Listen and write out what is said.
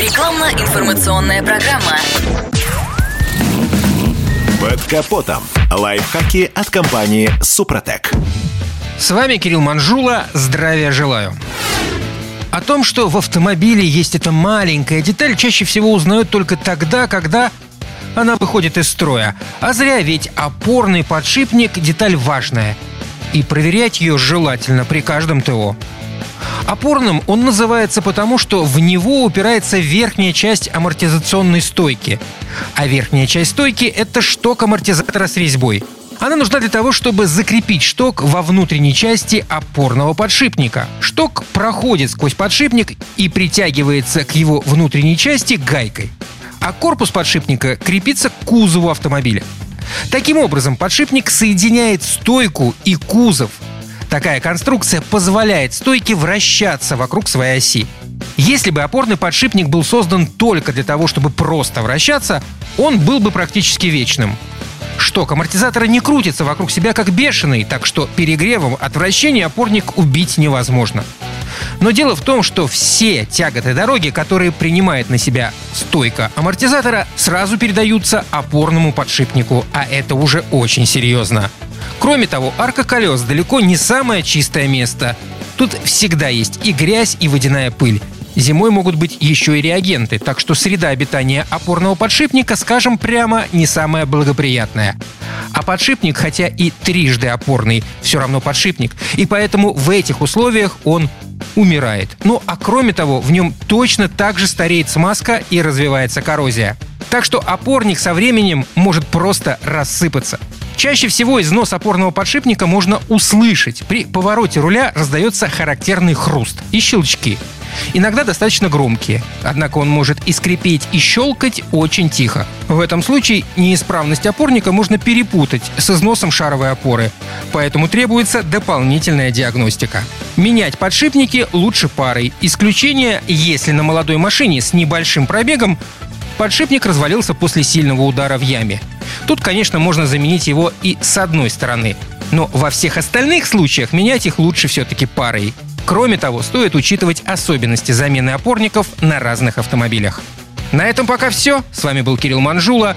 Рекламно-информационная программа. Под капотом. Лайфхаки от компании «Супротек». С вами Кирилл Манжула. Здравия желаю. О том, что в автомобиле есть эта маленькая деталь, чаще всего узнают только тогда, когда она выходит из строя. А зря, ведь опорный подшипник – деталь важная. И проверять ее желательно при каждом ТО. Опорным он называется потому, что в него упирается верхняя часть амортизационной стойки. А верхняя часть стойки – это шток амортизатора с резьбой. Она нужна для того, чтобы закрепить шток во внутренней части опорного подшипника. Шток проходит сквозь подшипник и притягивается к его внутренней части гайкой. А корпус подшипника крепится к кузову автомобиля. Таким образом, подшипник соединяет стойку и кузов – Такая конструкция позволяет стойке вращаться вокруг своей оси. Если бы опорный подшипник был создан только для того, чтобы просто вращаться, он был бы практически вечным. Шток амортизатора не крутится вокруг себя как бешеный, так что перегревом от вращения опорник убить невозможно. Но дело в том, что все тяготы дороги, которые принимает на себя стойка амортизатора, сразу передаются опорному подшипнику, а это уже очень серьезно. Кроме того, арка колес далеко не самое чистое место. Тут всегда есть и грязь, и водяная пыль. Зимой могут быть еще и реагенты, так что среда обитания опорного подшипника, скажем прямо, не самая благоприятная. А подшипник, хотя и трижды опорный, все равно подшипник, и поэтому в этих условиях он умирает. Ну а кроме того, в нем точно так же стареет смазка и развивается коррозия. Так что опорник со временем может просто рассыпаться. Чаще всего износ опорного подшипника можно услышать. При повороте руля раздается характерный хруст и щелчки. Иногда достаточно громкие, однако он может и скрипеть, и щелкать очень тихо. В этом случае неисправность опорника можно перепутать с износом шаровой опоры, поэтому требуется дополнительная диагностика. Менять подшипники лучше парой. Исключение, если на молодой машине с небольшим пробегом подшипник развалился после сильного удара в яме. Тут, конечно, можно заменить его и с одной стороны. Но во всех остальных случаях менять их лучше все-таки парой. Кроме того, стоит учитывать особенности замены опорников на разных автомобилях. На этом пока все. С вами был Кирилл Манжула.